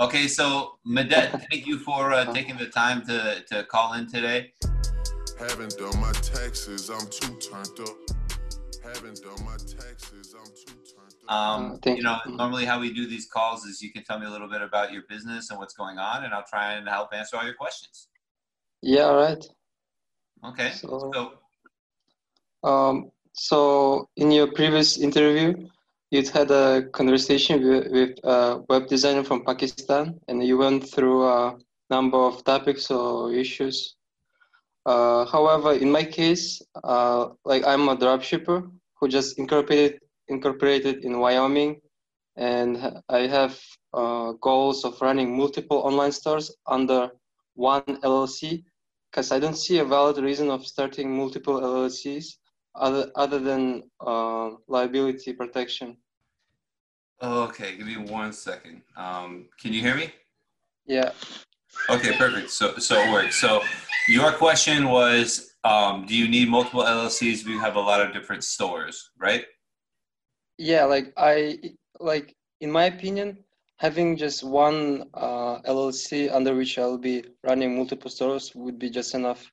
Okay, so Medet, thank you for uh, taking the time to, to call in today. Haven't done my taxes, I'm too turned up. Haven't done my taxes, I'm too turned up. Um, Uh, thank you know, you. normally how we do these calls is you can tell me a little bit about your business and what's going on, and I'll try and help answer all your questions. Yeah, all right. Okay. So, So, um, so in your previous interview, you'd had a conversation with, with a web designer from Pakistan, and you went through a number of topics or issues. Uh, however, in my case, uh, like I'm a dropshipper who just incorporated incorporated in Wyoming, and I have uh, goals of running multiple online stores under one LLC because I don't see a valid reason of starting multiple LLCs other other than uh, liability protection. Okay, give me one second. Um, can you hear me? Yeah, Okay, perfect. So, so it works. So, your question was, um, do you need multiple LLCs? We have a lot of different stores, right? yeah. Like I like in my opinion, having just one uh, LLC under which I'll be running multiple stores would be just enough.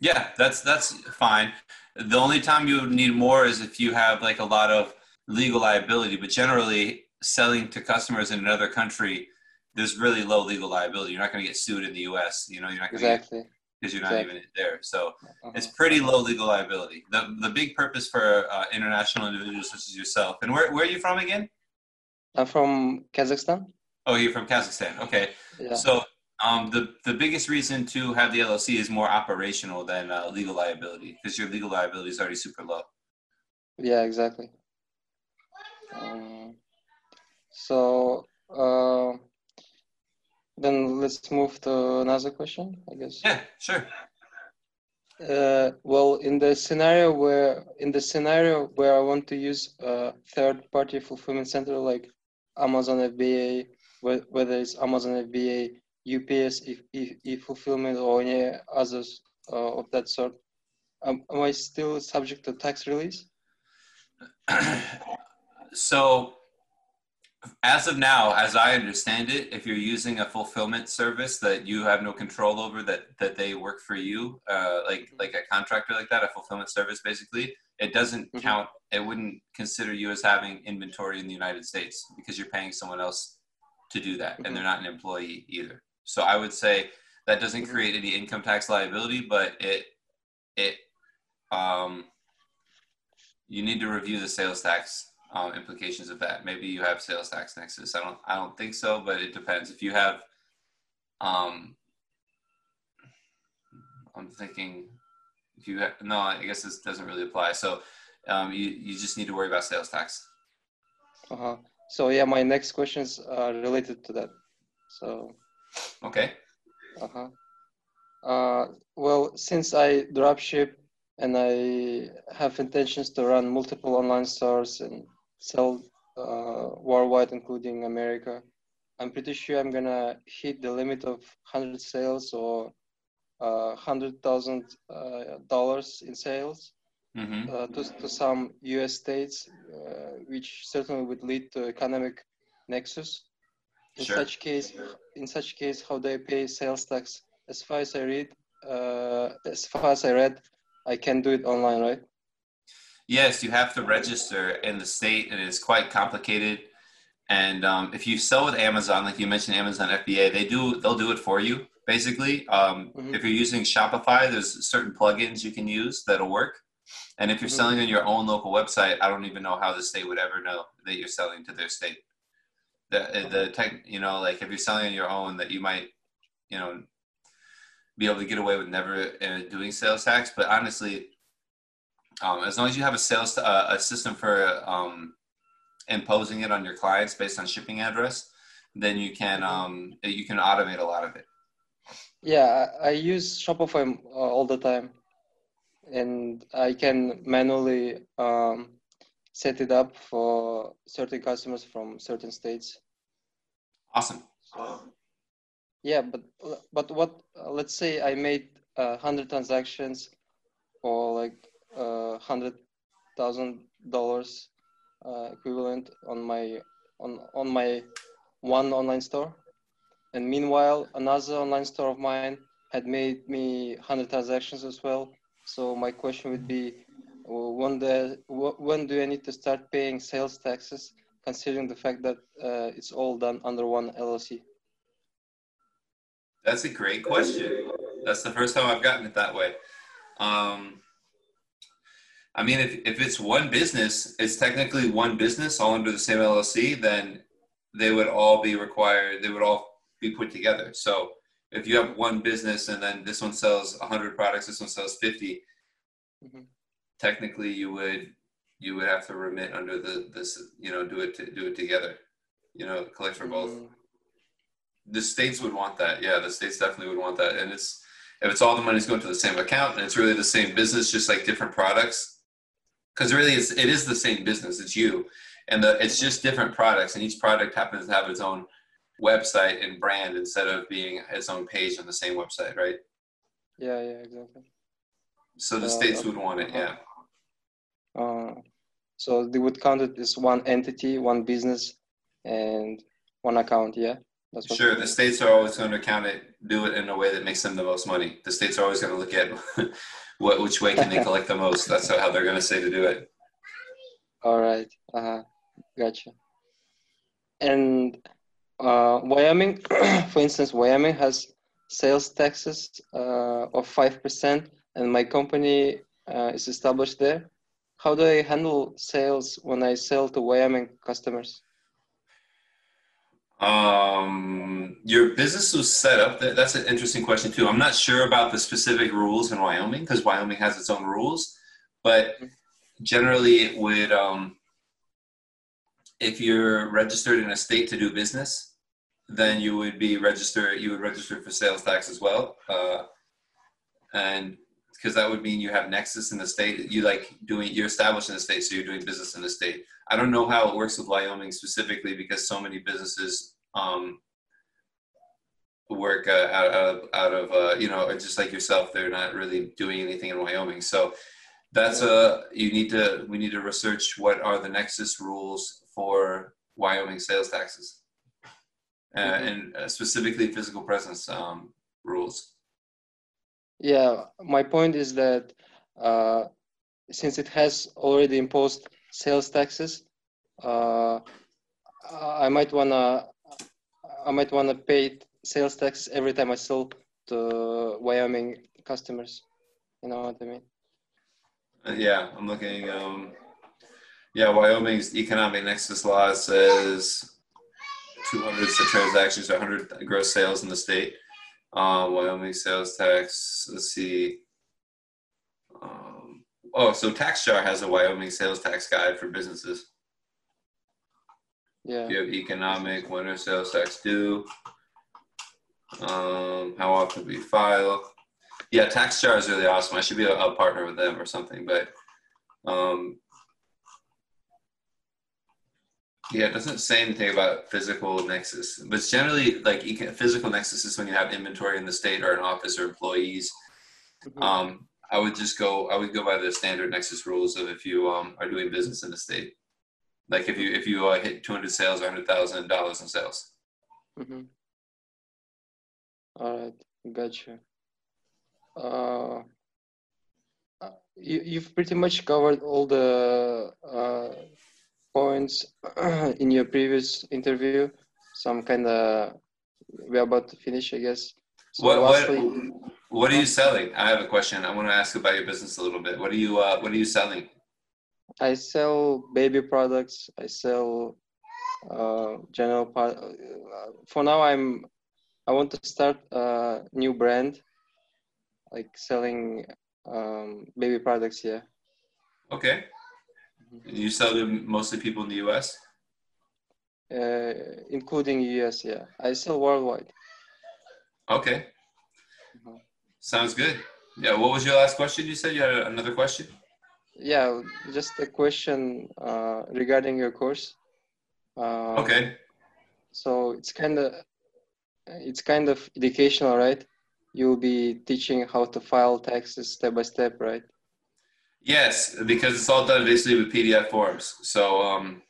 Yeah, that's that's fine. The only time you would need more is if you have like a lot of legal liability, but generally selling to customers in another country, there's really low legal liability. You're not going to get sued in the U.S. You know, you're not going to Exactly. because you're not Exactly. even there. So Uh-huh. it's pretty low legal liability. The the big purpose for uh, international individuals such as yourself. And where where are you from again? I'm from Kazakhstan. Oh, you're from Kazakhstan. Okay. Yeah. So um, the the biggest reason to have the LLC is more operational than uh, legal liability because your legal liability is already super low. Yeah, exactly. Um, so uh, then let's move to another question, I guess. Yeah, sure. Uh, well, in the scenario where in the scenario where I want to use a third-party fulfillment center like Amazon FBA, whether it's Amazon FBA, UPS, e- e- e-fulfillment, or any others uh, of that sort, um, am I still subject to tax release? so as of now as i understand it if you're using a fulfillment service that you have no control over that that they work for you uh, like like a contractor like that a fulfillment service basically it doesn't Mhm. count it wouldn't consider you as having inventory in the united states because you're paying someone else to do that and they're not an employee either so i would say that doesn't Mhm. create any income tax liability but it it um you need to review the sales tax um, implications of that. Maybe you have sales tax nexus. I don't. I don't think so, but it depends. If you have, um, I'm thinking, if you have, no, I guess this doesn't really apply. So, um, you you just need to worry about sales tax. Uh-huh. So yeah, my next questions are related to that. So Okay. uh-huh. Uh, well, since I dropship and I have intentions to run multiple online stores and sell uh, worldwide, including America, I'm pretty sure I'm gonna hit the limit of 100 sales or uh, $100,000 uh, in sales Mm-hmm. uh, to, to some US states, uh, which certainly would lead to economic nexus. In Sure. such case, in such case, how they pay sales tax? As far as I read, uh, as far as I read, I can do it online, right? Yes, you have to register in the state, and it's quite complicated. And um, if you sell with Amazon, like you mentioned, Amazon FBA, they do they'll do it for you. Basically, um, Mhm. if you're using Shopify, there's certain plugins you can use that'll work. And if you're Mhm. selling on your own local website, I don't even know how the state would ever know that you're selling to their state. The the tech, you know, like if you're selling on your own, that you might, you know, be able to get away with never uh, doing sales tax. But honestly, um, as long as you have a sales uh, a system for um, imposing it on your clients based on shipping address, then you can um, you can automate a lot of it. Yeah, I, I use Shopify uh, all the time, and I can manually um, set it up for certain customers from certain states. Awesome. Yeah, but but what? Uh, let's say I made uh, hundred transactions, or like hundred thousand dollars uh, equivalent on my on on my one online store, and meanwhile, another online store of mine had made me 100 transactions as well. So my question would be, when, the, when do I need to start paying sales taxes, considering the fact that uh, it's all done under one LLC? That's a great question. That's the first time I've gotten it that way. Um, I mean, if, if it's one business, it's technically one business all under the same LLC, then they would all be required, they would all be put together. So if you have one business and then this one sells 100 products, this one sells 50, mm-hmm. technically you would you would have to remit under the this you know do it to, do it together, you know, collect for both. Mm-hmm. The states would want that, yeah. The states definitely would want that, and it's if it's all the money's going to the same account and it's really the same business, just like different products, because really it's, it is the same business. It's you, and the, it's just different products, and each product happens to have its own website and brand instead of being its own page on the same website, right? Yeah, yeah, exactly. So the uh, states would want it, yeah. Uh, so they would count it as one entity, one business, and one account, yeah. That's sure, the states are always going to count it, do it in a way that makes them the most money. The states are always going to look at what which way can they collect the most. That's how they're going to say to do it. All right, uh-huh. gotcha. And uh, Wyoming, for instance, Wyoming has sales taxes uh, of 5%, and my company uh, is established there. How do I handle sales when I sell to Wyoming customers? Um, your business was set up. That's an interesting question too. I'm not sure about the specific rules in Wyoming because Wyoming has its own rules, but mm-hmm. generally it would um, if you're registered in a state to do business, then you would be registered. You would register for sales tax as well, uh, and because that would mean you have nexus in the state. You like doing you're established in the state, so you're doing business in the state. I don't know how it works with Wyoming specifically because so many businesses um, work uh, out, out of, out of uh, you know just like yourself. They're not really doing anything in Wyoming, so that's a you need to we need to research what are the nexus rules for Wyoming sales taxes, uh, mm-hmm. and uh, specifically physical presence um, rules. Yeah, my point is that uh, since it has already imposed sales taxes, uh, I might wanna I might wanna pay sales tax every time I sell to Wyoming customers. You know what I mean? Uh, yeah, I'm looking. Um, yeah, Wyoming's economic nexus law says 200 transactions, 100 gross sales in the state. Uh, Wyoming sales tax. Let's see. Um, oh, so TaxJar has a Wyoming sales tax guide for businesses. Yeah. You have economic winter sales tax due. Um, how often we file? Yeah, TaxJar is really awesome. I should be a, a partner with them or something, but um, yeah, it doesn't say anything about physical nexus, but it's generally like physical nexus is when you have inventory in the state or an office or employees. Mm-hmm. Um, I would just go. I would go by the standard nexus rules of if you um, are doing business in the state. Like if you if you uh, hit two hundred sales or hundred thousand dollars in sales. Mm-hmm. All right, gotcha. Uh, uh you you've pretty much covered all the uh, points in your previous interview. So I'm kind of we're about to finish, I guess. So what, lastly, what what are you selling? I have a question. I want to ask about your business a little bit. What are you uh, What are you selling? I sell baby products. I sell uh, general part. Uh, for now, I'm. I want to start a new brand, like selling um, baby products. Yeah. Okay. You sell to mostly people in the U.S. Uh, including US, yeah. I sell worldwide. Okay. Mm-hmm. Sounds good. Yeah. What was your last question? You said you had another question. Yeah, just a question uh, regarding your course. Uh, okay. So it's kind of it's kind of educational, right? You'll be teaching how to file taxes step by step, right? Yes, because it's all done basically with PDF forms. So um,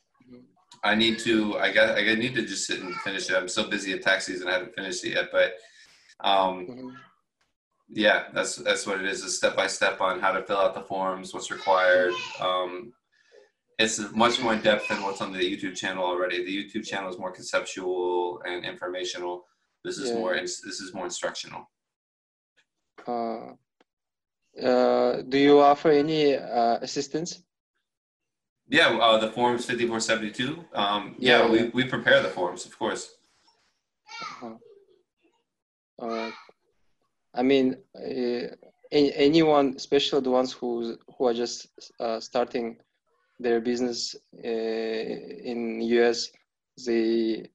I need to. I got. I need to just sit and finish it. I'm so busy at tax season. I haven't finished it yet. But um, Mhm. Yeah, that's that's what it is. A step by step on how to fill out the forms, what's required. Um, it's much more in depth than what's on the YouTube channel already. The YouTube channel is more conceptual and informational. This is Yeah. more. This is more instructional. Uh, uh, do you offer any uh, assistance? Yeah, uh, the forms 5472. Um, yeah, Yeah, we, we prepare the forms, of course. Uh-huh. Uh, I mean, uh, any, anyone, especially the ones who who are just uh, starting their business uh, in US, they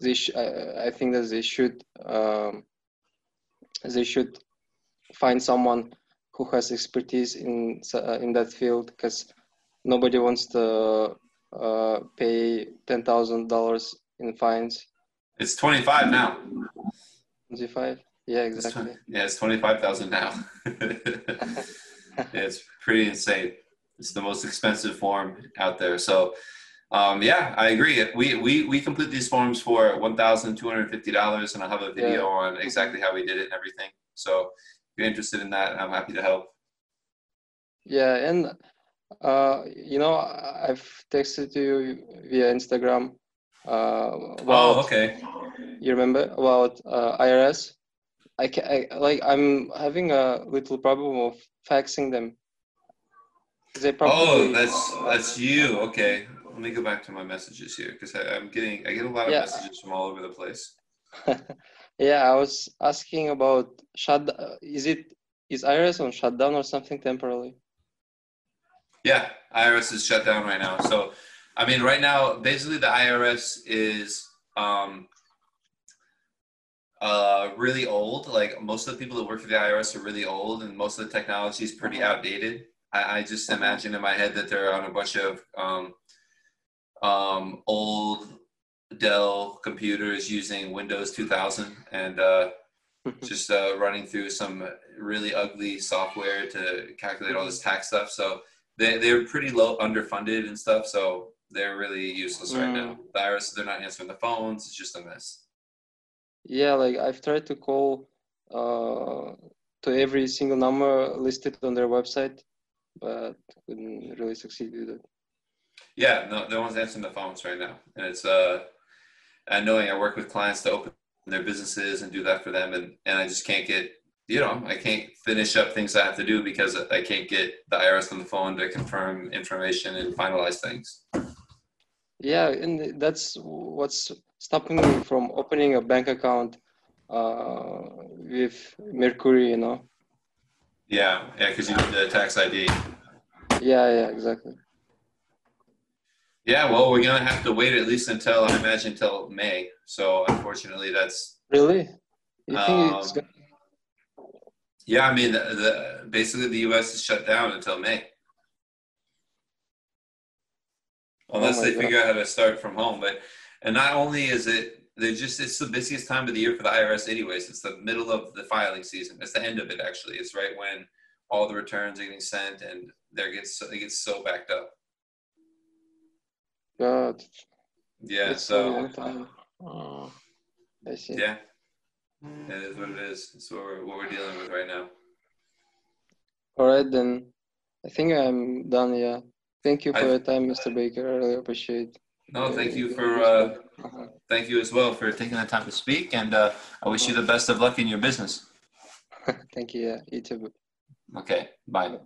they sh- I, I think that they should um, they should find someone who has expertise in uh, in that field because nobody wants to uh, pay ten thousand dollars in fines. It's 25 now. Twenty-five. Yeah, It's exactly. twen- yeah, it's 25,000 now. it's pretty insane. It's the most expensive form out there. So, um, yeah, I agree. We, we, we complete these forms for $1,250 and I'll have a video Yeah. on exactly how we did it and everything. So if you're interested in that, I'm happy to help. Yeah, and uh, you know, I've texted you via Instagram. Uh, about, Oh, okay. You remember about uh, IRS? I, ca- I like I'm having a little problem of faxing them. They probably. Oh, that's that's you. Okay, let me go back to my messages here because I'm getting I get a lot of Yeah. messages from all over the place. yeah, I was asking about shut. uh, Is it is IRS on shutdown or something temporarily? Yeah, IRS is shut down right now. So, I mean, right now, basically, the IRS is um, uh, really old. Like most of the people that work for the IRS are really old, and most of the technology is pretty Uh-huh. outdated. I, I just Uh-huh. imagine in my head that they're on a bunch of um, um, old Dell computers using Windows 2000 and uh, just uh, running through some really ugly software to calculate all this tax stuff. So they, they're pretty low underfunded and stuff. So they're really useless right now. The IRS, they're not answering the phones. It's just a mess. Yeah, like I've tried to call uh, to every single number listed on their website, but couldn't really succeed with it. Yeah, no, no one's answering the phones right now. And it's, uh, and knowing I work with clients to open their businesses and do that for them. And, and I just can't get, you know, I can't finish up things I have to do because I can't get the IRS on the phone to confirm information and finalize things. Yeah, and that's what's stopping me from opening a bank account uh, with Mercury, you know. Yeah, yeah, because you need the tax ID. Yeah, yeah, exactly. Yeah, well, we're gonna have to wait at least until I imagine until May. So unfortunately, that's Really? You think it's Um, yeah. I mean, the, the basically the U.S. is shut down until May, unless Oh they figure out how to start from home. But and not only is it they just it's the busiest time of the year for the IRS, anyways. It's the middle of the filing season. It's the end of it actually. It's right when all the returns are getting sent, and there gets so, it gets so backed up. God, Yeah. it's so. Oh, I see. Yeah, it is what it is. It's what we're, what we're dealing with right now. All right, then. I think I'm done. Yeah. Thank you for I- your time, Mr. Baker. I really appreciate. No, thank you for uh, thank you as well for taking the time to speak, and uh, I wish you the best of luck in your business. Thank you. Yeah, you too. Okay, bye.